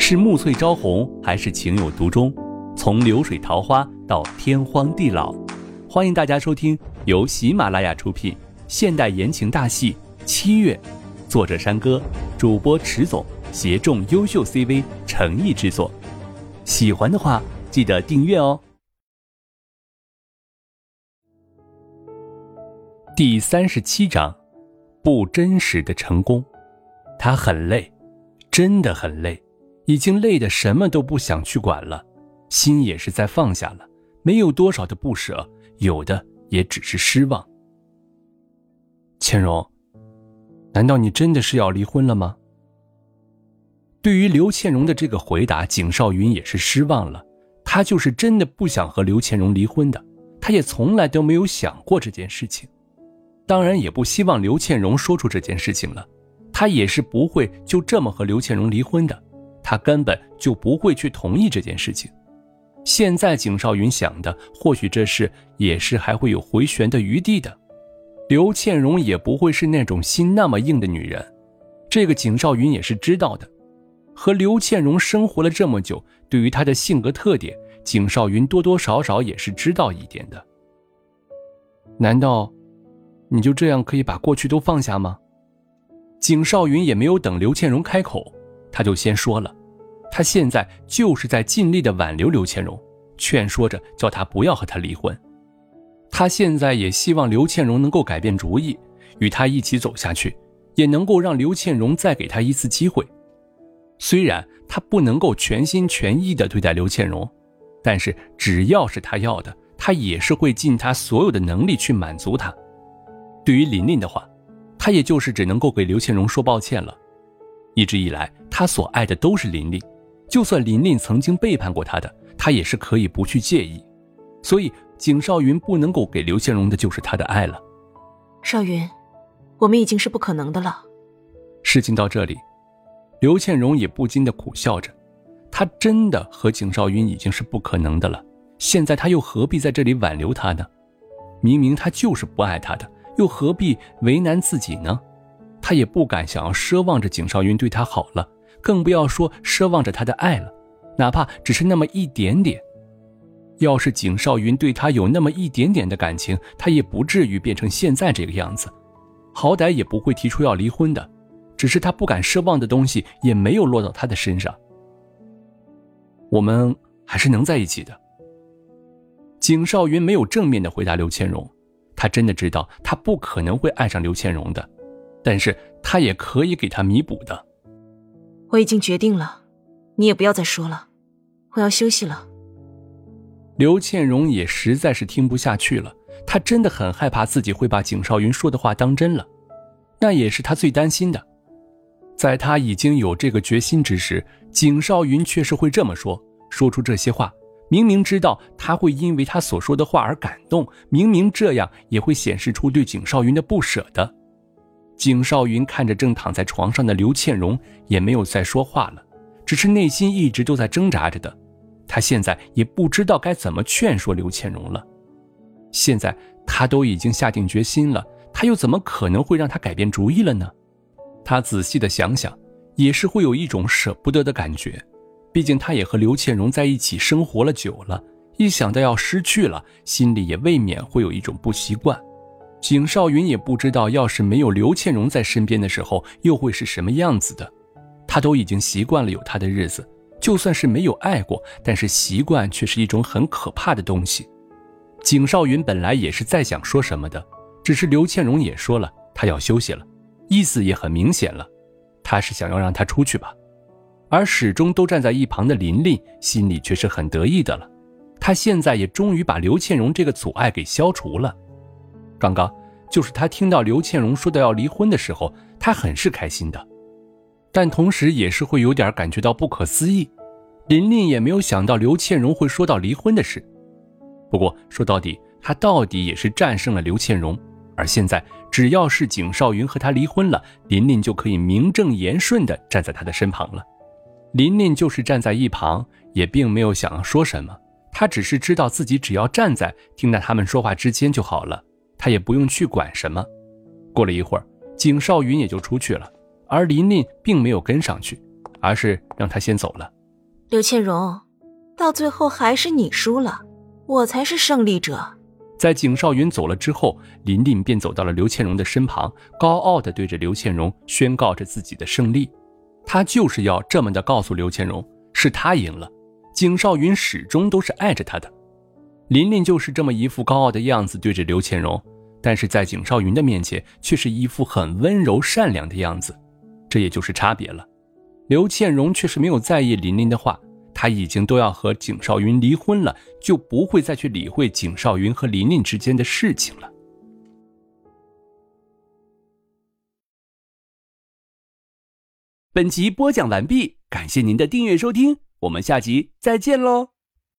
是暮翠朝红，还是情有独钟？从流水桃花到天荒地老，欢迎大家收听由喜马拉雅出品现代言情大戏《七月》，作者山歌，主播迟总，协众优秀 CV 诚意制作。喜欢的话，记得订阅哦。第三十七章，不真实的成功。他很累，真的很累，已经累得什么都不想去管了，心也是在放下了，没有多少的不舍，有的也只是失望。倩蓉，难道你真的是要离婚了吗？对于刘倩蓉的这个回答，景少云也是失望了。他就是真的不想和刘倩蓉离婚的，他也从来都没有想过这件事情。当然也不希望刘倩蓉说出这件事情了，他也是不会就这么和刘倩蓉离婚的，他根本就不会去同意这件事情。现在景少云想的，或许这事也是还会有回旋的余地的。刘倩蓉也不会是那种心那么硬的女人，这个景少云也是知道的。和刘倩蓉生活了这么久，对于她的性格特点，景少云多多少少也是知道一点的。难道？你就这样可以把过去都放下吗？景少云也没有等刘倩蓉开口，他就先说了，他现在就是在尽力的挽留刘倩蓉，劝说着叫她不要和他离婚。他现在也希望刘倩蓉能够改变主意，与他一起走下去，也能够让刘倩蓉再给他一次机会。虽然他不能够全心全意的对待刘倩蓉，但是只要是他要的，他也是会尽他所有的能力去满足他。对于琳琳的话，他也就是只能够给刘倩蓉说抱歉了。一直以来，他所爱的都是琳琳，就算琳琳曾经背叛过他的，他也是可以不去介意。所以，景少云不能够给刘倩蓉的就是他的爱了。少云，我们已经是不可能的了。事情到这里，刘倩蓉也不禁的苦笑着，她真的和景少云已经是不可能的了。现在他又何必在这里挽留他呢？明明他就是不爱他的。又何必为难自己呢？他也不敢想要奢望着景少云对他好了，更不要说奢望着他的爱了，哪怕只是那么一点点。要是景少云对他有那么一点点的感情，他也不至于变成现在这个样子，好歹也不会提出要离婚的。只是他不敢奢望的东西也没有落到他的身上。我们还是能在一起的。景少云没有正面的回答刘千荣。他真的知道他不可能会爱上刘千荣的，但是他也可以给他弥补的。我已经决定了，你也不要再说了，我要休息了。刘倩蓉也实在是听不下去了，她真的很害怕自己会把景少云说的话当真了，那也是她最担心的。在他已经有这个决心之时，景少云却是会这么说，说出这些话。明明知道他会因为他所说的话而感动，明明这样也会显示出对景少云的不舍的。景少云看着正躺在床上的刘倩蓉，也没有再说话了，只是内心一直都在挣扎着的。他现在也不知道该怎么劝说刘倩蓉了。现在他都已经下定决心了，他又怎么可能会让他改变主意了呢？他仔细的想想，也是会有一种舍不得的感觉。毕竟他也和刘倩蓉在一起生活了久了，一想到要失去了，心里也未免会有一种不习惯。景少云也不知道，要是没有刘倩蓉在身边的时候，又会是什么样子的。他都已经习惯了有她的日子，就算是没有爱过，但是习惯却是一种很可怕的东西。景少云本来也是在想说什么的，只是刘倩蓉也说了，她要休息了，意思也很明显了，他是想要让她出去吧。而始终都站在一旁的琳琳心里却是很得意的了，她现在也终于把刘倩蓉这个阻碍给消除了。刚刚就是他听到刘倩蓉说的要离婚的时候，他很是开心的，但同时也是会有点感觉到不可思议。琳琳也没有想到刘倩蓉会说到离婚的事，不过说到底，她到底也是战胜了刘倩蓉。而现在，只要是景少云和她离婚了，琳琳就可以名正言顺地站在他的身旁了。琳琳就是站在一旁，也并没有想要说什么。她只是知道自己只要站在听到他们说话之间就好了，她也不用去管什么。过了一会儿，景少云也就出去了，而琳琳并没有跟上去。而是让他先走了。刘倩荣，到最后还是你输了，我才是胜利者。在景少云走了之后，琳琳便走到了刘倩荣的身旁，高傲地对着刘倩荣宣告着自己的胜利。她就是要这么的告诉刘倩荣，是她赢了，景少云始终都是爱着她的。琳琳就是这么一副高傲的样子对着刘倩荣，但是在景少云的面前却是一副很温柔善良的样子，这也就是差别了。刘倩荣却是没有在意琳琳的话。他已经都要和景少云离婚了，就不会再去理会景少云和琳琳之间的事情了。本集播讲完毕，感谢您的订阅收听，我们下集再见喽。